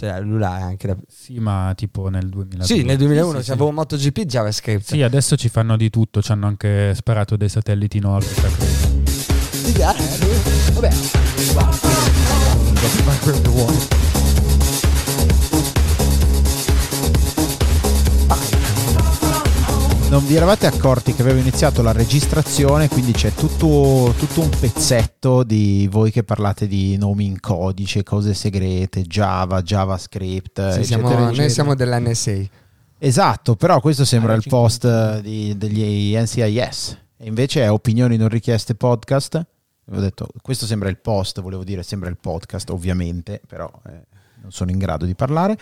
cellulare anche da... Sì, ma tipo nel 2002. Sì, nel 2001 Sì, sì, c'avevo un MotoGP JavaScript. Sì, adesso ci fanno di tutto, ci hanno anche sparato dei satelliti in orbita, credo. Eh, Vabbè. Non vi eravate accorti che avevo iniziato la registrazione, quindi c'è tutto, tutto un pezzetto di voi che parlate di nomi in codice, cose segrete, Java, JavaScript, Sì, eccetera, siamo- eccetera. noi siamo dell'NSA. Esatto, però questo sembra Ah, il 50. post di- degli NCIS e invece è opinioni non richieste podcast. Avevo detto, questo sembra il post, volevo dire sembra il podcast ovviamente, però eh, non sono in grado di parlare.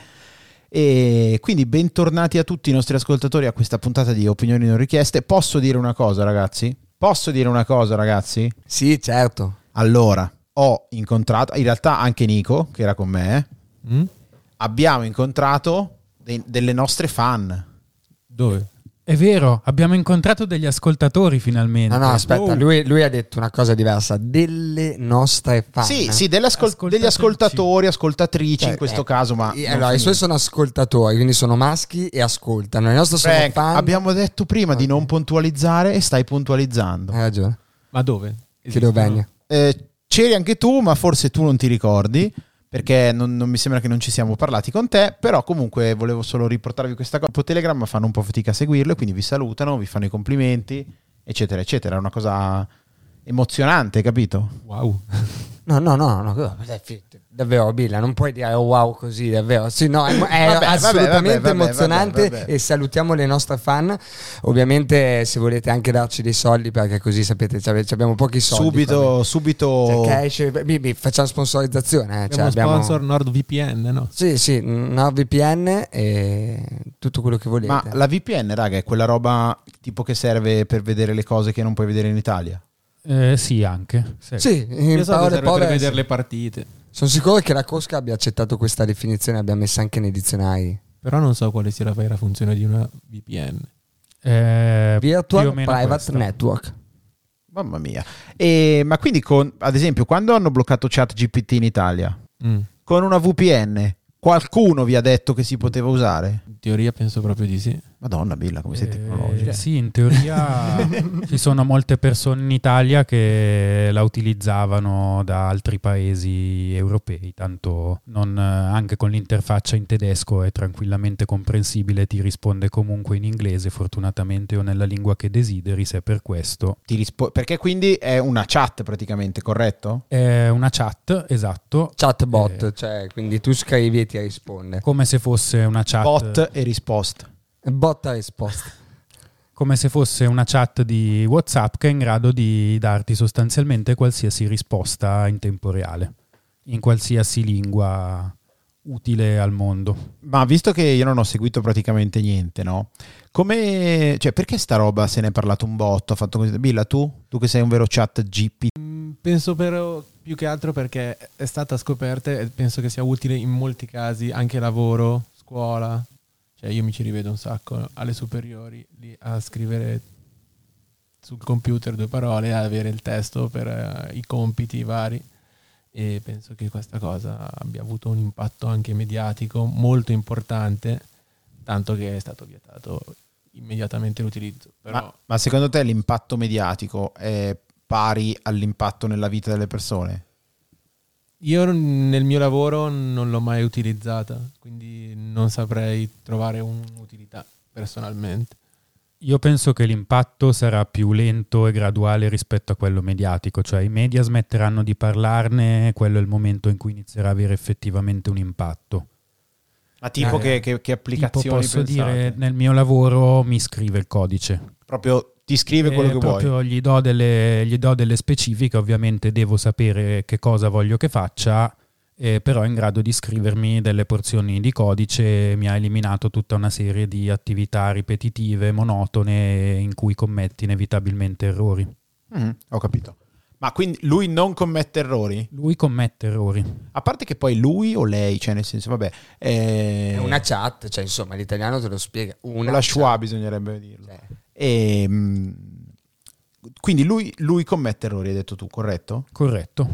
E quindi bentornati a tutti i nostri ascoltatori a questa puntata di opinioni non richieste. Posso dire una cosa ragazzi? Posso dire una cosa ragazzi? Sì, certo. Allora, ho incontrato, in realtà anche Nico che era con me, Mm? abbiamo incontrato dei- delle nostre fan. Dove? È vero, abbiamo incontrato degli ascoltatori finalmente. No, no, aspetta, Oh. lui, lui ha detto una cosa diversa. Delle nostre fan. Sì, sì, delle ascol- degli ascoltatori, ascoltatrici Cioè, in questo eh, caso, ma... eh, Allora, i suoi sono ascoltatori, quindi sono maschi e ascoltano. I nostri sono Frank, fan. abbiamo detto prima di Ok. non puntualizzare e stai puntualizzando. Hai ragione. Ma dove? Chiedo bene. Eh, c'eri anche tu, ma forse tu non ti ricordi, perché non, non mi sembra che non ci siamo parlati con te, però comunque volevo solo riportarvi questa cosa. Telegram fanno un po' fatica a seguirlo, quindi vi salutano, vi fanno i complimenti, eccetera, eccetera. È una cosa emozionante, capito? Wow. No, no, no, no, davvero Billa, non puoi dire oh, wow così, davvero. Sì, no, è, è Vabbè, assolutamente vabbè, vabbè, emozionante vabbè, vabbè. e salutiamo le nostre fan. Ovviamente se volete anche darci dei soldi perché così sapete, abbiamo pochi soldi. subito, subito... Cioè, cash, facciamo sponsorizzazione. eh, cioè, Abbiamo abbiamo- sponsor NordVPN, no? Sì, sì, NordVPN e tutto quello che volete. Ma la VPN, raga, è quella roba tipo che serve per vedere le cose che non puoi vedere in Italia. Eh, sì, anche. Sì. Sì, in Io so parole serve povere, per vedere sì. le partite. Sono sicuro che la Cosca abbia accettato questa definizione, abbia messa anche nei dizionari. Però non so quale sia la vera funzione di una VPN. Eh, Virtual Private questo. Network. Mamma mia. E, ma quindi, con, ad esempio, quando hanno bloccato ChatGPT in Italia, Mm. con una VPN, qualcuno vi ha detto che si poteva usare? In teoria penso proprio di sì. Madonna, Billa, come sei Eh, tecnologica. sì, in teoria ci sono molte persone in Italia che la utilizzavano da altri paesi europei, tanto non, eh, anche con l'interfaccia in tedesco è tranquillamente comprensibile, ti risponde comunque in inglese, fortunatamente o nella lingua che desideri, se è per questo. Ti rispo- perché quindi è una chat praticamente, corretto? È una chat, esatto, Chatbot, Eh. cioè quindi tu scrivi e ti risponde. come se fosse una chat... Bot e risposta. Bot a risposta. come se fosse una chat di WhatsApp che è in grado di darti sostanzialmente qualsiasi risposta in tempo reale, in qualsiasi lingua utile al mondo. Ma visto che io non ho seguito praticamente niente, no? Come, cioè, perché sta roba se ne è parlato un botto? Ha fatto così. Billa, tu? Tu che sei un vero chat GP. Mm, Penso però più che altro perché è stata scoperta e penso che sia utile in molti casi, anche lavoro, scuola. Cioè io mi ci rivedo un sacco alle superiori lì a scrivere sul computer due parole a avere il testo per eh, i compiti vari e penso che questa cosa abbia avuto un impatto anche mediatico molto importante, tanto che è stato vietato immediatamente l'utilizzo. Però Ma, ma secondo te l'impatto mediatico è pari all'impatto nella vita delle persone? Io nel mio lavoro non l'ho mai utilizzata, quindi non saprei trovare un'utilità personalmente. Io penso che l'impatto sarà più lento e graduale rispetto a quello mediatico, cioè i media smetteranno di parlarne quello è il momento in cui inizierà a avere effettivamente un impatto. Ma tipo Eh, che, che- che Tipo applicazioni posso pensate? dire nel mio lavoro mi scrive il codice. Proprio ti scrive quello Eh, che vuoi. proprio Gli do, delle, gli do delle specifiche, ovviamente devo sapere che cosa voglio che faccia, eh, però è in grado di scrivermi delle porzioni di codice, mi ha eliminato tutta una serie di attività ripetitive, monotone, in cui commetti inevitabilmente errori. Mhm, ho capito. Ma quindi lui non commette errori? Lui commette errori. A parte che poi lui o lei, cioè nel senso, vabbè, eh, È una chat, cioè insomma l'italiano te lo spiega. Una la schwa bisognerebbe dirlo. Cioè, E, mm, quindi lui, lui commette errori, hai detto tu, corretto? Corretto.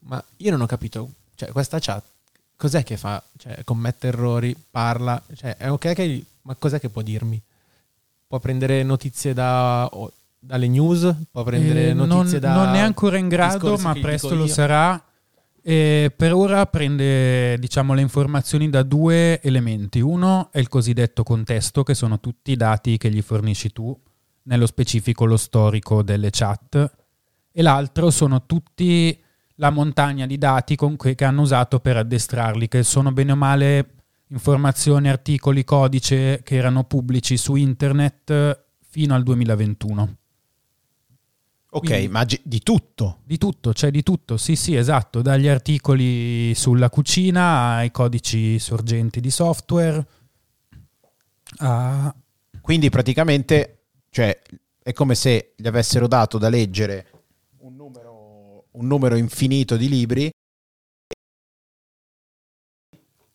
Ma io non ho capito, cioè questa chat cos'è che fa? Cioè, commette errori, parla, cioè, è ok che... Ma cos'è che può dirmi? Può prendere notizie da, o- dalle news? Può prendere Eh, notizie non, da... non è ancora in grado, ma presto lo io? sarà. E per ora prende diciamo, le informazioni da due elementi. Uno è il cosiddetto contesto, che sono tutti i dati che gli fornisci tu, nello specifico lo storico delle chat, e l'altro sono tutti la montagna di dati cui- che hanno usato per addestrarli, che sono bene o male informazioni, articoli, codice che erano pubblici su internet fino al 2021. Ok, Quindi- ma di tutto. Di tutto, c'è di tutto, sì sì esatto, dagli articoli sulla cucina ai codici sorgenti di software. a- Quindi praticamente, cioè, è come se gli avessero dato da leggere un numero, un numero infinito di libri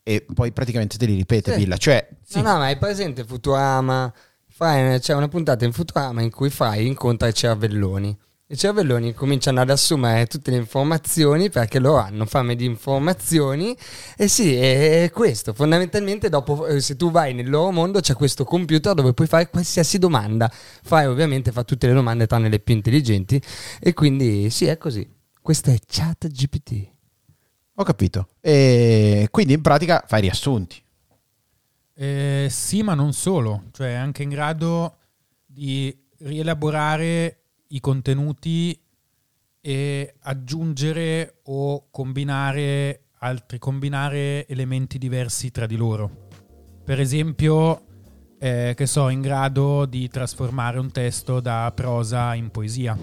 e poi praticamente te li ripete, Sì. Villa. Cioè, No, no, ma hai presente Futurama? C'è una puntata in Futurama in cui Fry incontra i cervelloni. I cervelloni cominciano ad assumere tutte le informazioni perché loro hanno fame di informazioni e sì, è questo. Fondamentalmente dopo, eh, se tu vai nel loro mondo c'è questo computer dove puoi fare qualsiasi domanda. Fry ovviamente fa tutte le domande tranne le più intelligenti e quindi sì, è così. Questo è Chat GPT. ho capito. E quindi in pratica fai riassunti. eh, sì, ma non solo, cioè è anche in grado di rielaborare i contenuti e aggiungere o combinare altri, combinare elementi diversi tra di loro. Per esempio, eh, che so, in grado di trasformare un testo da prosa in poesia.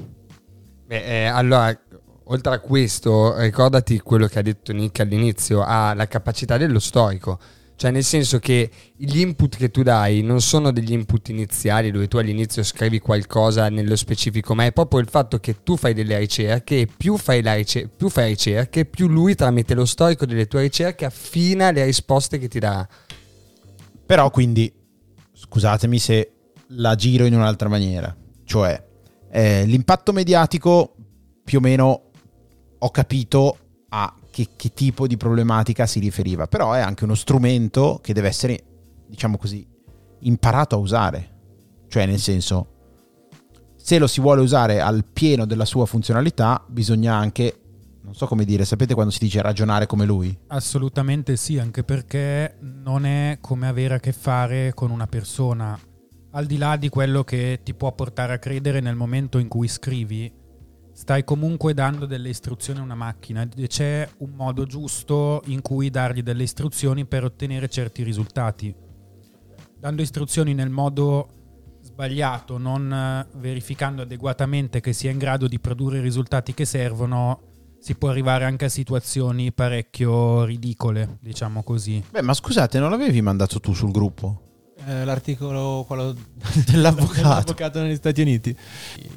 Beh, eh, allora, oltre a questo, ricordati quello che ha detto Nick all'inizio, ha la capacità dello storico. Cioè, nel senso che gli input che tu dai non sono degli input iniziali dove tu all'inizio scrivi qualcosa nello specifico, ma è proprio il fatto che tu fai delle ricerche e più fai, la ricer- più fai ricerche, più lui tramite lo storico delle tue ricerche affina le risposte che ti dà. Però quindi, scusatemi se la giro in un'altra maniera. Cioè, eh, l'impatto mediatico più o meno ho capito a che, che tipo di problematica si riferiva. Però è anche uno strumento che deve essere, diciamo così, imparato a usare. Cioè, nel senso, se lo si vuole usare al pieno della sua funzionalità, bisogna anche, non so come dire, sapete quando si dice ragionare come lui? Assolutamente sì, anche perché non è come avere a che fare con una persona. Al di là di quello che ti può portare a credere nel momento in cui scrivi, stai comunque dando delle istruzioni a una macchina e c'è un modo giusto in cui dargli delle istruzioni per ottenere certi risultati. Dando istruzioni nel modo sbagliato, non eh, verificando adeguatamente che sia in grado di produrre i risultati che servono, si può arrivare anche a situazioni parecchio ridicole, diciamo così. Beh, ma scusate, non l'avevi mandato tu sul gruppo? Eh, l'articolo quello Dell'avvocato. dell'avvocato negli Stati Uniti.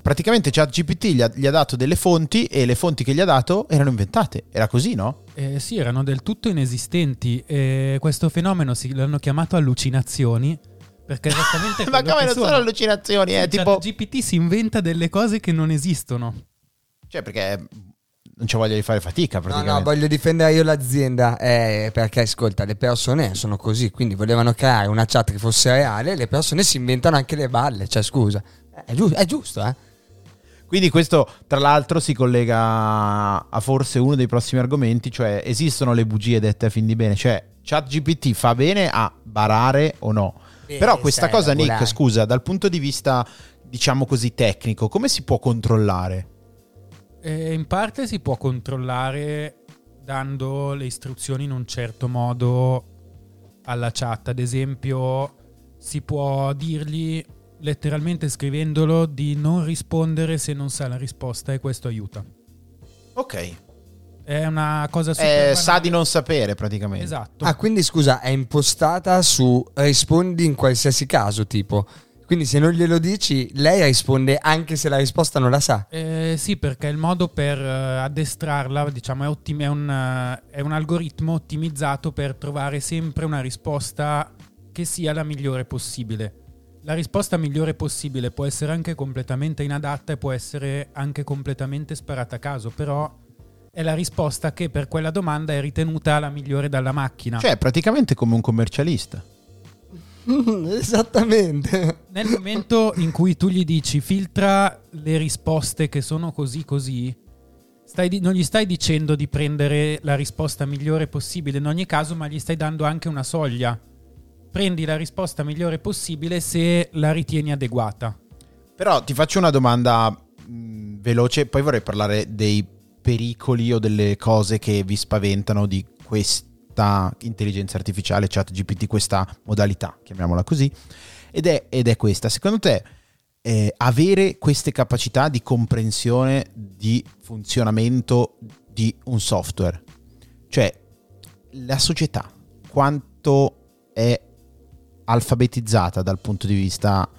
Praticamente ChatGPT gli ha, gli ha dato delle fonti e le fonti che gli ha dato erano inventate. Era così, no? Eh, sì, erano del tutto inesistenti e questo fenomeno si l'hanno chiamato allucinazioni perché esattamente ma come non sono sono. allucinazioni, è Sì, tipo... GPT si inventa delle cose che non esistono. Cioè, perché non c'è voglia di fare fatica, No, praticamente. no, voglio difendere io l'azienda eh, perché ascolta, le persone sono così, quindi volevano creare una chat che fosse reale, le persone si inventano anche le balle, cioè scusa, Eh, è, giu- è giusto, eh? Quindi questo, tra l'altro, si collega a forse uno dei prossimi argomenti, cioè esistono le bugie dette a fin di bene, cioè ChatGPT fa bene a barare o no? Però questa cosa, Nick, scusa, dal punto di vista, diciamo così, tecnico, come si può controllare? E in parte si può controllare dando le istruzioni in un certo modo alla chat. Ad esempio, si può dirgli letteralmente scrivendolo di non rispondere se non sa la risposta e questo aiuta. Ok. È una cosa super Eh, sa di non sapere, praticamente. Esatto. Ah, quindi scusa, è impostata su rispondi in qualsiasi caso, tipo. Quindi se non glielo dici, lei risponde anche se la risposta non la sa. Eh, sì, perché il modo per eh, addestrarla, diciamo, è, ottim- è un, eh, è un algoritmo ottimizzato per trovare sempre una risposta che sia la migliore possibile. La risposta migliore possibile può essere anche completamente inadatta e può essere anche completamente sparata a caso, però è la risposta che per quella domanda è ritenuta la migliore dalla macchina. Cioè, praticamente come un commercialista. Esattamente. Nel momento in cui tu gli dici filtra le risposte che sono così così, stai di- non gli stai dicendo di prendere la risposta migliore possibile in ogni caso, ma gli stai dando anche una soglia. Prendi la risposta migliore possibile se la ritieni adeguata. Però ti faccio una domanda mh, veloce, poi vorrei parlare dei pericoli o delle cose che vi spaventano di questa intelligenza artificiale, chat GPT, questa modalità, chiamiamola così. Ed è, ed è questa, secondo te eh, avere queste capacità di comprensione di funzionamento di un software, cioè la società quanto è alfabetizzata dal punto di vista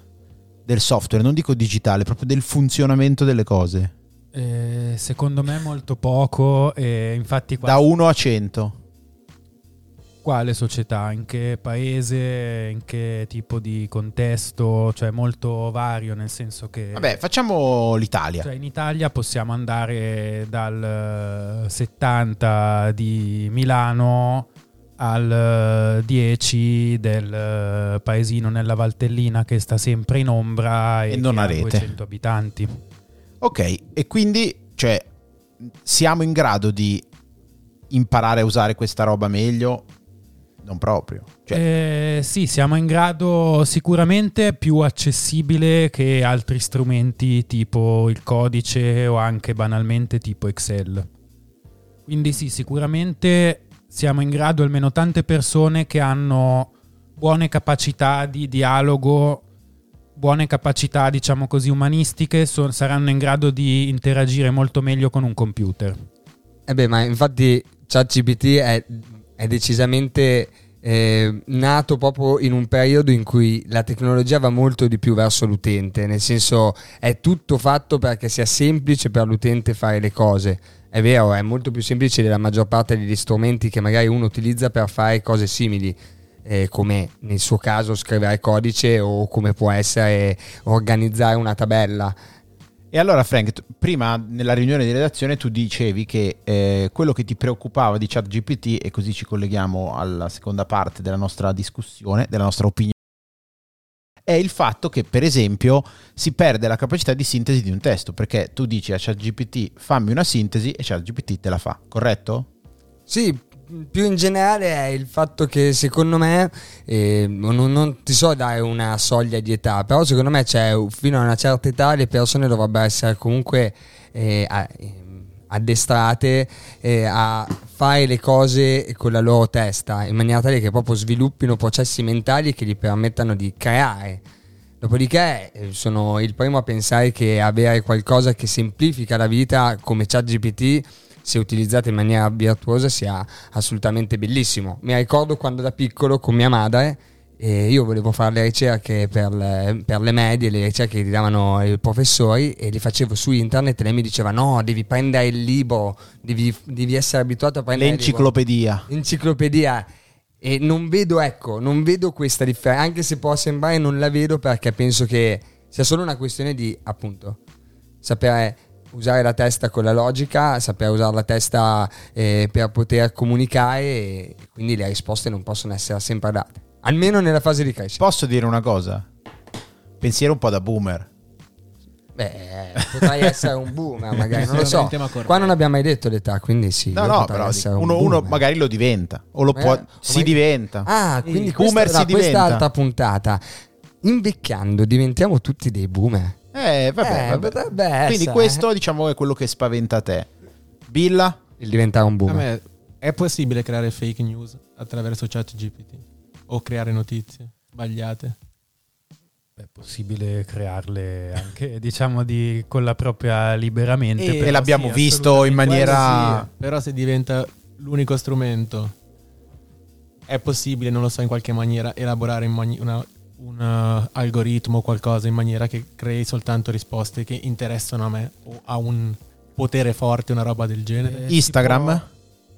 del software, non dico digitale, proprio del funzionamento delle cose. Eh, secondo me molto poco, e infatti qua- Da 1 a 100. Quale società, in che paese, in che tipo di contesto, cioè molto vario, nel senso che... Vabbè, facciamo l'Italia. Cioè in Italia possiamo andare dal eh, 70 di Milano al eh, 10 del eh, paesino nella Valtellina che sta sempre in ombra e, E non ha rete. 200 abitanti. Ok, e quindi, cioè, siamo in grado di imparare a usare questa roba meglio? Non proprio. Cioè, Eh, sì, siamo in grado sicuramente più accessibile che altri strumenti tipo il codice o anche banalmente tipo Excel. Quindi sì, sicuramente siamo in grado, almeno tante persone che hanno buone capacità di dialogo, buone capacità diciamo così umanistiche, so- saranno in grado di interagire molto meglio con un computer. Eh beh, ma infatti ChatGPT è, è decisamente eh, nato proprio in un periodo in cui la tecnologia va molto di più verso l'utente, nel senso è tutto fatto perché sia semplice per l'utente fare le cose. È vero, è molto più semplice della maggior parte degli strumenti che magari uno utilizza per fare cose simili. eh, come nel suo caso scrivere codice o come può essere organizzare una tabella. E allora Frank, tu- prima nella riunione di redazione tu dicevi che eh, quello che ti preoccupava di ChatGPT, e così ci colleghiamo alla seconda parte della nostra discussione, della nostra opinione, è il fatto che per esempio si perde la capacità di sintesi di un testo, perché tu dici a ChatGPT fammi una sintesi e ChatGPT te la fa, corretto? Sì, più in generale è il fatto che secondo me, eh, non, non ti so dare una soglia di età, però secondo me c'è fino a una certa età le persone dovrebbero essere comunque eh, ehm, addestrate eh, a fare le cose con la loro testa in maniera tale che proprio sviluppino processi mentali che gli permettano di creare. Dopodiché eh, sono il primo a pensare che avere qualcosa che semplifica la vita come ChatGPT se utilizzato in maniera virtuosa sia assolutamente bellissimo. Mi ricordo quando da piccolo con mia madre eh, io volevo fare le ricerche per le, per le medie, le ricerche che ti davano i professori e le facevo su internet e lei mi diceva no, devi prendere il libro, devi, devi essere abituato a prendere il libro." L'enciclopedia. enciclopedia e non vedo ecco non vedo questa differenza anche se può sembrare non la vedo perché penso che sia solo una questione di appunto sapere usare la testa con la logica sapere usare la testa eh, per poter comunicare e quindi le risposte non possono essere sempre date almeno nella fase di crescita Posso dire una cosa? Pensiero un po' da boomer. beh potrai essere un boomer magari non lo so qua non abbiamo mai detto l'età quindi sì No, no, però essere un uno, uno magari lo diventa, o lo Eh, può, o si magari- diventa. Ah, quindi questa, boomer da si questa diventa. altra puntata. Invecchiando diventiamo tutti dei boomer. Eh, vabbè, Eh, vabbè. potrebbe Quindi questo, diciamo, è quello che spaventa te. Billa? Il diventare un boomer. me è possibile creare fake news attraverso chat GPT o creare notizie sbagliate? È possibile crearle anche, diciamo, di, con la propria liberamente. E e l'abbiamo sì, visto in maniera- sì, però se diventa l'unico strumento è possibile, non lo so, in qualche maniera elaborare in mani- una- un uh, algoritmo o qualcosa in maniera che crei soltanto risposte che interessano a me o a un potere forte, una roba del genere. Eh, si Instagram? può-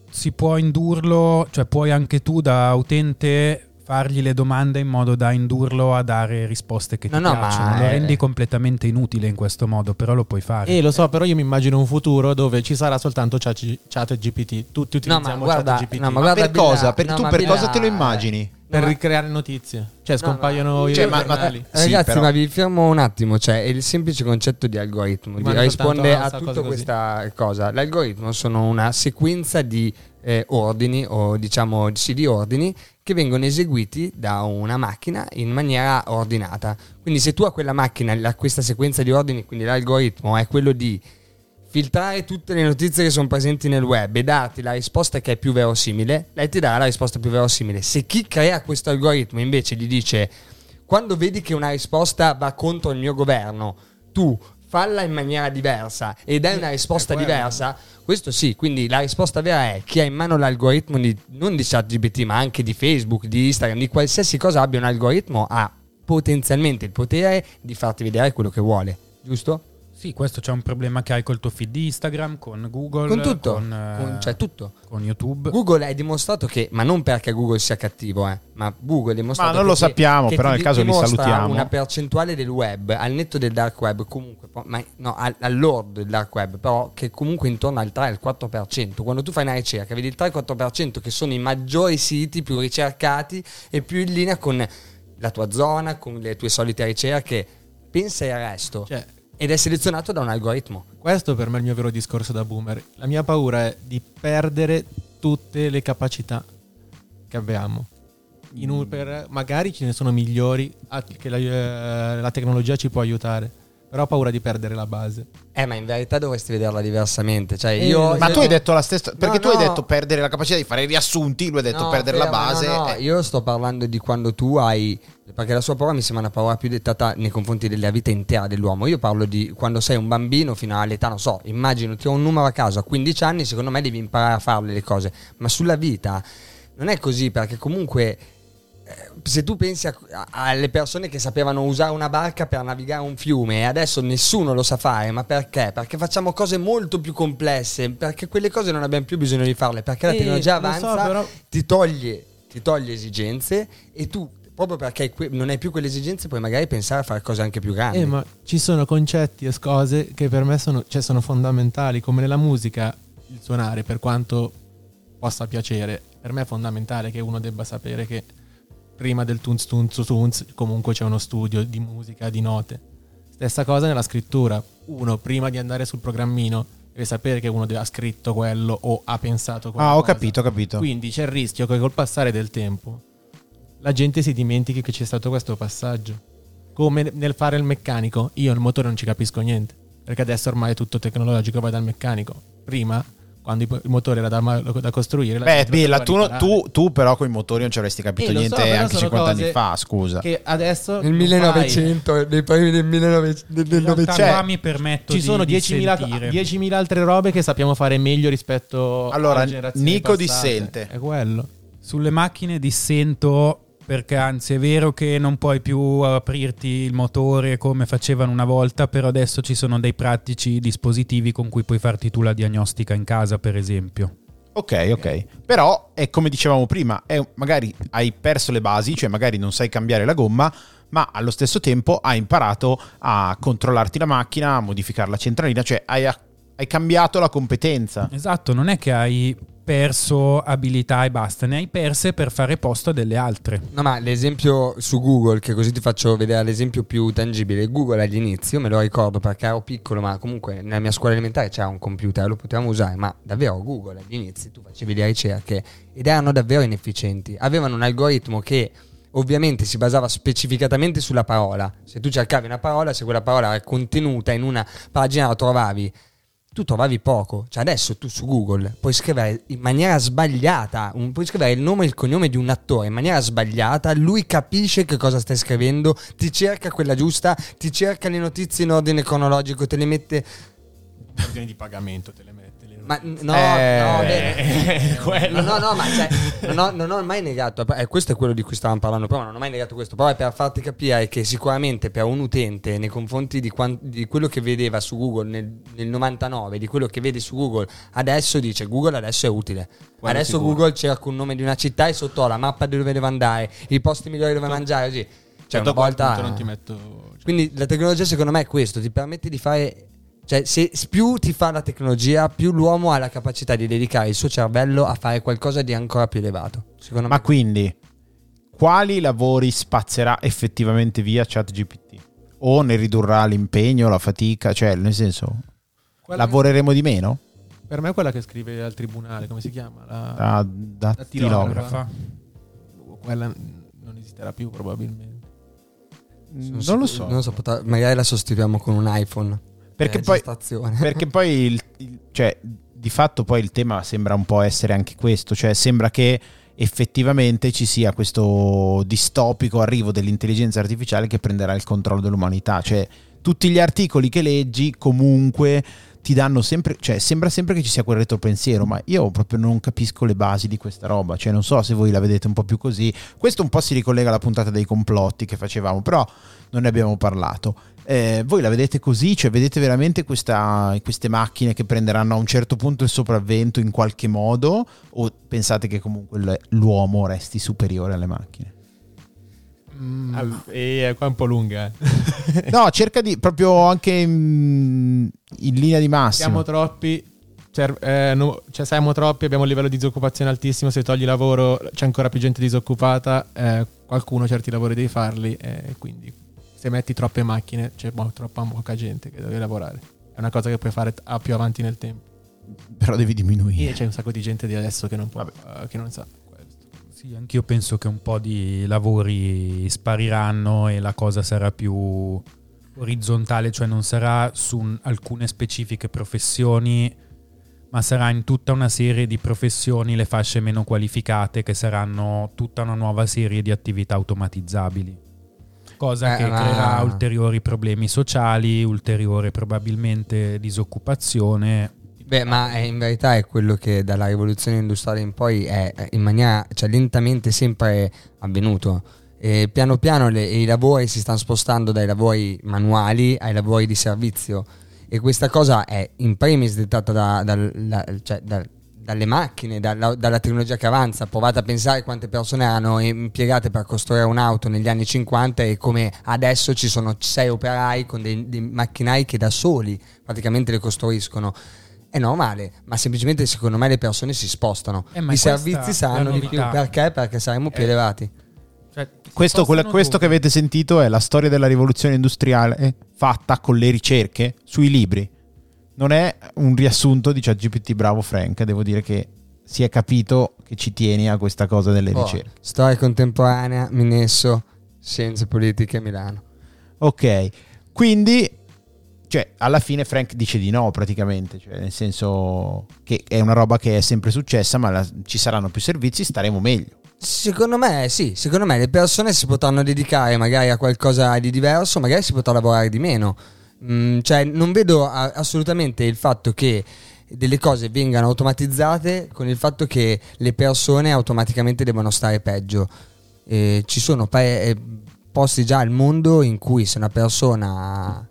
Si può indurlo, cioè puoi anche tu da utente fargli le domande in modo da indurlo a dare risposte che ti No, no, piacciono. Lo è- rendi completamente inutile in questo modo, però lo puoi fare. E lo so, però io mi immagino un futuro dove ci sarà soltanto chat, chat GPT. Tutti No, utilizziamo ma guarda, chat GPT. no, ma Ma guarda per Billa- cosa? Per- no, tu ma per Billa- cosa te lo immagini? Per No, ma- ricreare notizie. Cioè, No, scompaiono ma- i Cioè, ma- giornali. ma- Sì, Ragazzi, però- ma vi fermo un attimo, cioè è il semplice concetto di algoritmo, di- risponde a tutta questa cosa. L'algoritmo sono una sequenza di eh, ordini o diciamo sì, di ordini che vengono eseguiti da una macchina in maniera ordinata. Quindi se tu a quella macchina, a questa sequenza di ordini, quindi l'algoritmo è quello di filtrare tutte le notizie che sono presenti nel web e darti la risposta che è più verosimile, lei ti darà la risposta più verosimile. Se chi crea questo algoritmo invece gli dice quando vedi che una risposta va contro il mio governo, tu falla in maniera diversa e dai una risposta diversa, questo sì, quindi la risposta vera è chi ha in mano l'algoritmo di, non di ChatGPT ma anche di Facebook, di Instagram, di qualsiasi cosa abbia un algoritmo ha potenzialmente il potere di farti vedere quello che vuole, giusto? Sì, questo c'è un problema che hai col tuo feed di Instagram, con Google, Con tutto, con, eh, con- cioè tutto. con YouTube. Google è dimostrato che, ma non perché Google sia cattivo, eh, ma Google è dimostrato Ma non lo che- sappiamo, che però nel caso li salutiamo. una percentuale del web, al netto del dark web, comunque, ma, no, al, all'ord del dark web, però che comunque intorno al 3 al 4%. Quando tu fai una ricerca, vedi il 3 al 4% che sono i maggiori siti più ricercati e più in linea con la tua zona, con le tue solite ricerche. Pensa al resto. Cioè, Ed è selezionato da un algoritmo. questo per me è il mio vero discorso da boomer. La mia paura è di perdere tutte le capacità che abbiamo. In un- per- magari ce ne sono migliori a- che la, eh, la tecnologia ci può aiutare, però ho paura di perdere la base. Eh, ma in verità dovresti vederla diversamente. Cioè, Eh, io, Ma io- tu hai detto la stessa. Perché tu hai no. detto perdere la capacità di fare i riassunti, lui ha detto No, perdere la base. no, no, eh. Io sto parlando di quando tu hai. Perché la sua paura mi sembra una paura più dettata nei confronti della vita intera dell'uomo. Io parlo di quando sei un bambino fino all'età, non so, immagino ti ho un numero a caso a 15 anni, secondo me devi imparare a farle le cose. Ma sulla vita non è così perché comunque. Eh, Se tu pensi a- a- alle persone che sapevano usare una barca per navigare un fiume e adesso nessuno lo sa fare, ma perché? Perché facciamo cose molto più complesse, perché quelle cose non abbiamo più bisogno di farle, perché la tecnologia lo so, avanza, però- ti toglie, ti toglie esigenze e tu, proprio perché non hai più quelle esigenze, puoi magari pensare a fare cose anche più grandi. Eh, ma ci sono concetti e cose che per me sono, cioè, sono fondamentali, come nella musica il suonare, per quanto possa piacere, per me è fondamentale che uno debba sapere che prima del tunz tunz tunz comunque c'è uno studio di musica, di note. Stessa cosa nella scrittura, uno prima di andare sul programmino deve sapere che uno ha scritto quello o ha pensato quello. Ah, ho capito, ho capito. Quindi c'è il rischio che col passare del tempo la gente si dimentichi che c'è stato questo passaggio. Come nel fare il meccanico, io il motore non ci capisco niente, perché adesso ormai è tutto tecnologico, vai dal meccanico. Prima, quando il motore era da, da costruire... Beh, Billa, tu, tu, tu però con i motori non ci avresti capito Eh, so, niente però anche sono 50 anni fa, scusa. Che adesso... Nel non 1900, nei primi del 1900, del In realtà 900. qua mi permetto Ci di- sono di 10.000, sentire. 10.000 altre robe che sappiamo fare meglio rispetto Allora, alle generazioni Nico passate. dissente. È quello. Sulle macchine dissento perché anzi è vero che non puoi più aprirti il motore come facevano una volta, però adesso ci sono dei pratici dispositivi con cui puoi farti tu la diagnostica in casa, per esempio. Ok, ok. Però è come dicevamo prima, è- magari hai perso le basi, cioè magari non sai cambiare la gomma, ma allo stesso tempo hai imparato a controllarti la macchina, a modificare la centralina, cioè hai, hai cambiato la competenza. Esatto, non è che hai perso abilità e basta, ne hai perse per fare posto a delle altre. No, ma l'esempio su Google, che così ti faccio vedere l'esempio più tangibile. Google all'inizio, me lo ricordo perché ero piccolo, ma comunque nella mia scuola elementare c'era un computer, lo potevamo usare, ma davvero Google all'inizio tu facevi le ricerche ed erano davvero inefficienti. Avevano un algoritmo che ovviamente si basava specificatamente sulla parola. Se tu cercavi una parola, se quella parola era contenuta in una pagina la trovavi tu trovavi poco. Cioè adesso tu su Google puoi scrivere in maniera sbagliata, un- puoi scrivere il nome e il cognome di un attore in maniera sbagliata, lui capisce che cosa stai scrivendo, ti cerca quella giusta, ti cerca le notizie in ordine cronologico, te le mette... ordine di pagamento te le mette Ma no, Eh, no, Eh. No, no, no, ma cioè, non, ho, non ho mai negato, eh, questo è quello di cui stavamo parlando prima, non ho mai negato questo, però è per farti capire che sicuramente per un utente nei confronti di, quan- di quello che vedeva su Google nel, nel 99, di quello che vede su Google adesso, dice Google adesso è utile. Quello adesso sicuro. Google cerca un nome di una città e sotto ho la mappa di dove devo andare, i posti migliori dove mangiare, così. Cioè, Sotto una volta... non ti metto... Quindi la tecnologia secondo me è questo, ti permette di fare... Cioè, se più ti fa la tecnologia, più l'uomo ha la capacità di dedicare il suo cervello a fare qualcosa di ancora più elevato. Secondo Ma me. quindi, quali lavori spazzerà effettivamente via ChatGPT? O ne ridurrà l'impegno, la fatica? Cioè, nel senso, Quella- lavoreremo di meno? Per me è quella che scrive al tribunale, come si chiama? La, Da, da Da tilografa. tilografa. Quella non esisterà più probabilmente. Non lo so. Non lo so, potrà- magari la sostituiamo con un iPhone. Perché Eh, poi, perché poi il- il- cioè, di fatto poi il tema sembra un po' essere anche questo, cioè sembra che effettivamente ci sia questo distopico arrivo dell'intelligenza artificiale che prenderà il controllo dell'umanità, cioè tutti gli articoli che leggi comunque ti danno sempre, cioè sembra sempre che ci sia quel retropensiero, ma io proprio non capisco le basi di questa roba, cioè non so se voi la vedete un po' più così, questo un po' si ricollega alla puntata dei complotti che facevamo, però non ne abbiamo parlato. Eh, voi la vedete così? Cioè vedete veramente questa- queste macchine che prenderanno a un certo punto il sopravvento in qualche modo o pensate che comunque l'uomo resti superiore alle macchine? Al- e è qua un po' lunga. eh. No, cerca di proprio anche in, in linea di massima. Siamo troppi. cer- eh, no- cioè, siamo troppi, abbiamo un livello di disoccupazione altissimo. Se togli lavoro c'è ancora più gente disoccupata. eh, qualcuno certi lavori devi farli. E quindi se metti troppe macchine c'è mo- troppa poca gente che deve lavorare. È una cosa che puoi fare a più avanti nel tempo. Però devi E diminuire. c'è un sacco di gente di adesso che non può, eh, che non sa. Sì, anch'io penso che un po' di lavori spariranno e la cosa sarà più orizzontale, cioè non sarà su un- alcune specifiche professioni, ma sarà in tutta una serie di professioni le fasce meno qualificate che saranno tutta una nuova serie di attività automatizzabili. Cosa Eh, che ma- creerà ulteriori problemi sociali, ulteriore probabilmente disoccupazione. Beh, ma è- in verità è quello che dalla rivoluzione industriale in poi è è in maniera, cioè lentamente sempre avvenuto. E piano piano le- i lavori si stanno spostando dai lavori manuali ai lavori di servizio e questa cosa è in primis dettata da- dal- la- cioè, dal- dalle macchine, dalla, dalla tecnologia che avanza. Provate a pensare quante persone erano impiegate per costruire un'auto negli anni 50 e come adesso ci sono sei operai con dei, dei macchinari che da soli praticamente le costruiscono. È normale, ma semplicemente secondo me le persone si spostano. Eh, I servizi saranno di più. Perché? Perché saremo più Eh, elevati. Cioè, Questo, quella- questo che avete sentito è la storia della rivoluzione industriale fatta con le ricerche sui libri. Non è un riassunto di ChatGPT bravo Frank, devo dire che si è capito che ci tieni a questa cosa delle Oh, ricerche. storia contemporanea, Minesso, scienze politiche, Milano. Ok, quindi cioè, alla fine Frank dice di no praticamente, cioè, nel senso che è una roba che è sempre successa, ma la- ci saranno più servizi, staremo meglio. Secondo me sì, secondo me le persone si potranno dedicare magari a qualcosa di diverso, magari si potrà lavorare di meno. Mm, cioè non vedo a- assolutamente il fatto che delle cose vengano automatizzate con il fatto che le persone automaticamente devono stare peggio. Eh, ci sono pa- eh, posti già al mondo in cui se una persona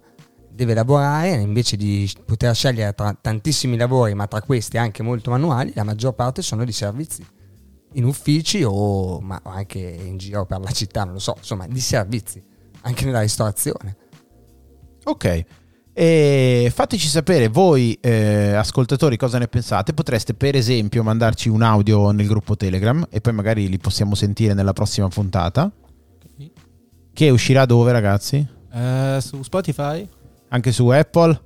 deve lavorare, invece di poter scegliere tra tantissimi lavori, ma tra questi anche molto manuali, la maggior parte sono di servizi in uffici o ma anche in giro per la città, non lo so, insomma, di servizi, anche nella ristorazione. Ok. E fateci sapere voi eh, ascoltatori cosa ne pensate. Potreste per esempio mandarci un audio nel gruppo Telegram e poi magari li possiamo sentire nella prossima puntata. Che uscirà dove ragazzi? Eh, su Spotify? Anche su Apple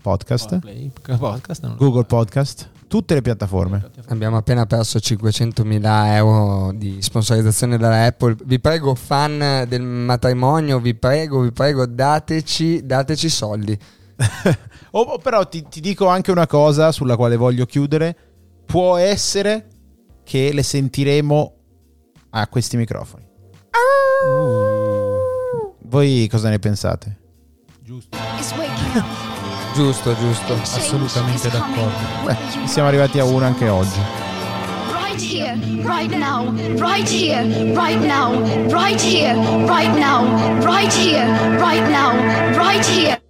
Podcast, Play, podcast. Google Podcast, tutte le piattaforme. Abbiamo appena perso 500.000 euro di sponsorizzazione dalla Apple. Vi prego, fan del matrimonio, vi prego, vi prego, dateci, dateci soldi. O o però ti, ti dico anche una cosa sulla quale voglio chiudere. Può essere che le sentiremo a questi microfoni. Voi cosa ne pensate? Giusto. It's waking up. Giusto, giusto. Assolutamente d'accordo. Beh, siamo arrivati a una anche oggi. Right here, right now, right here, right now, right here, right now, right here, right now, right here.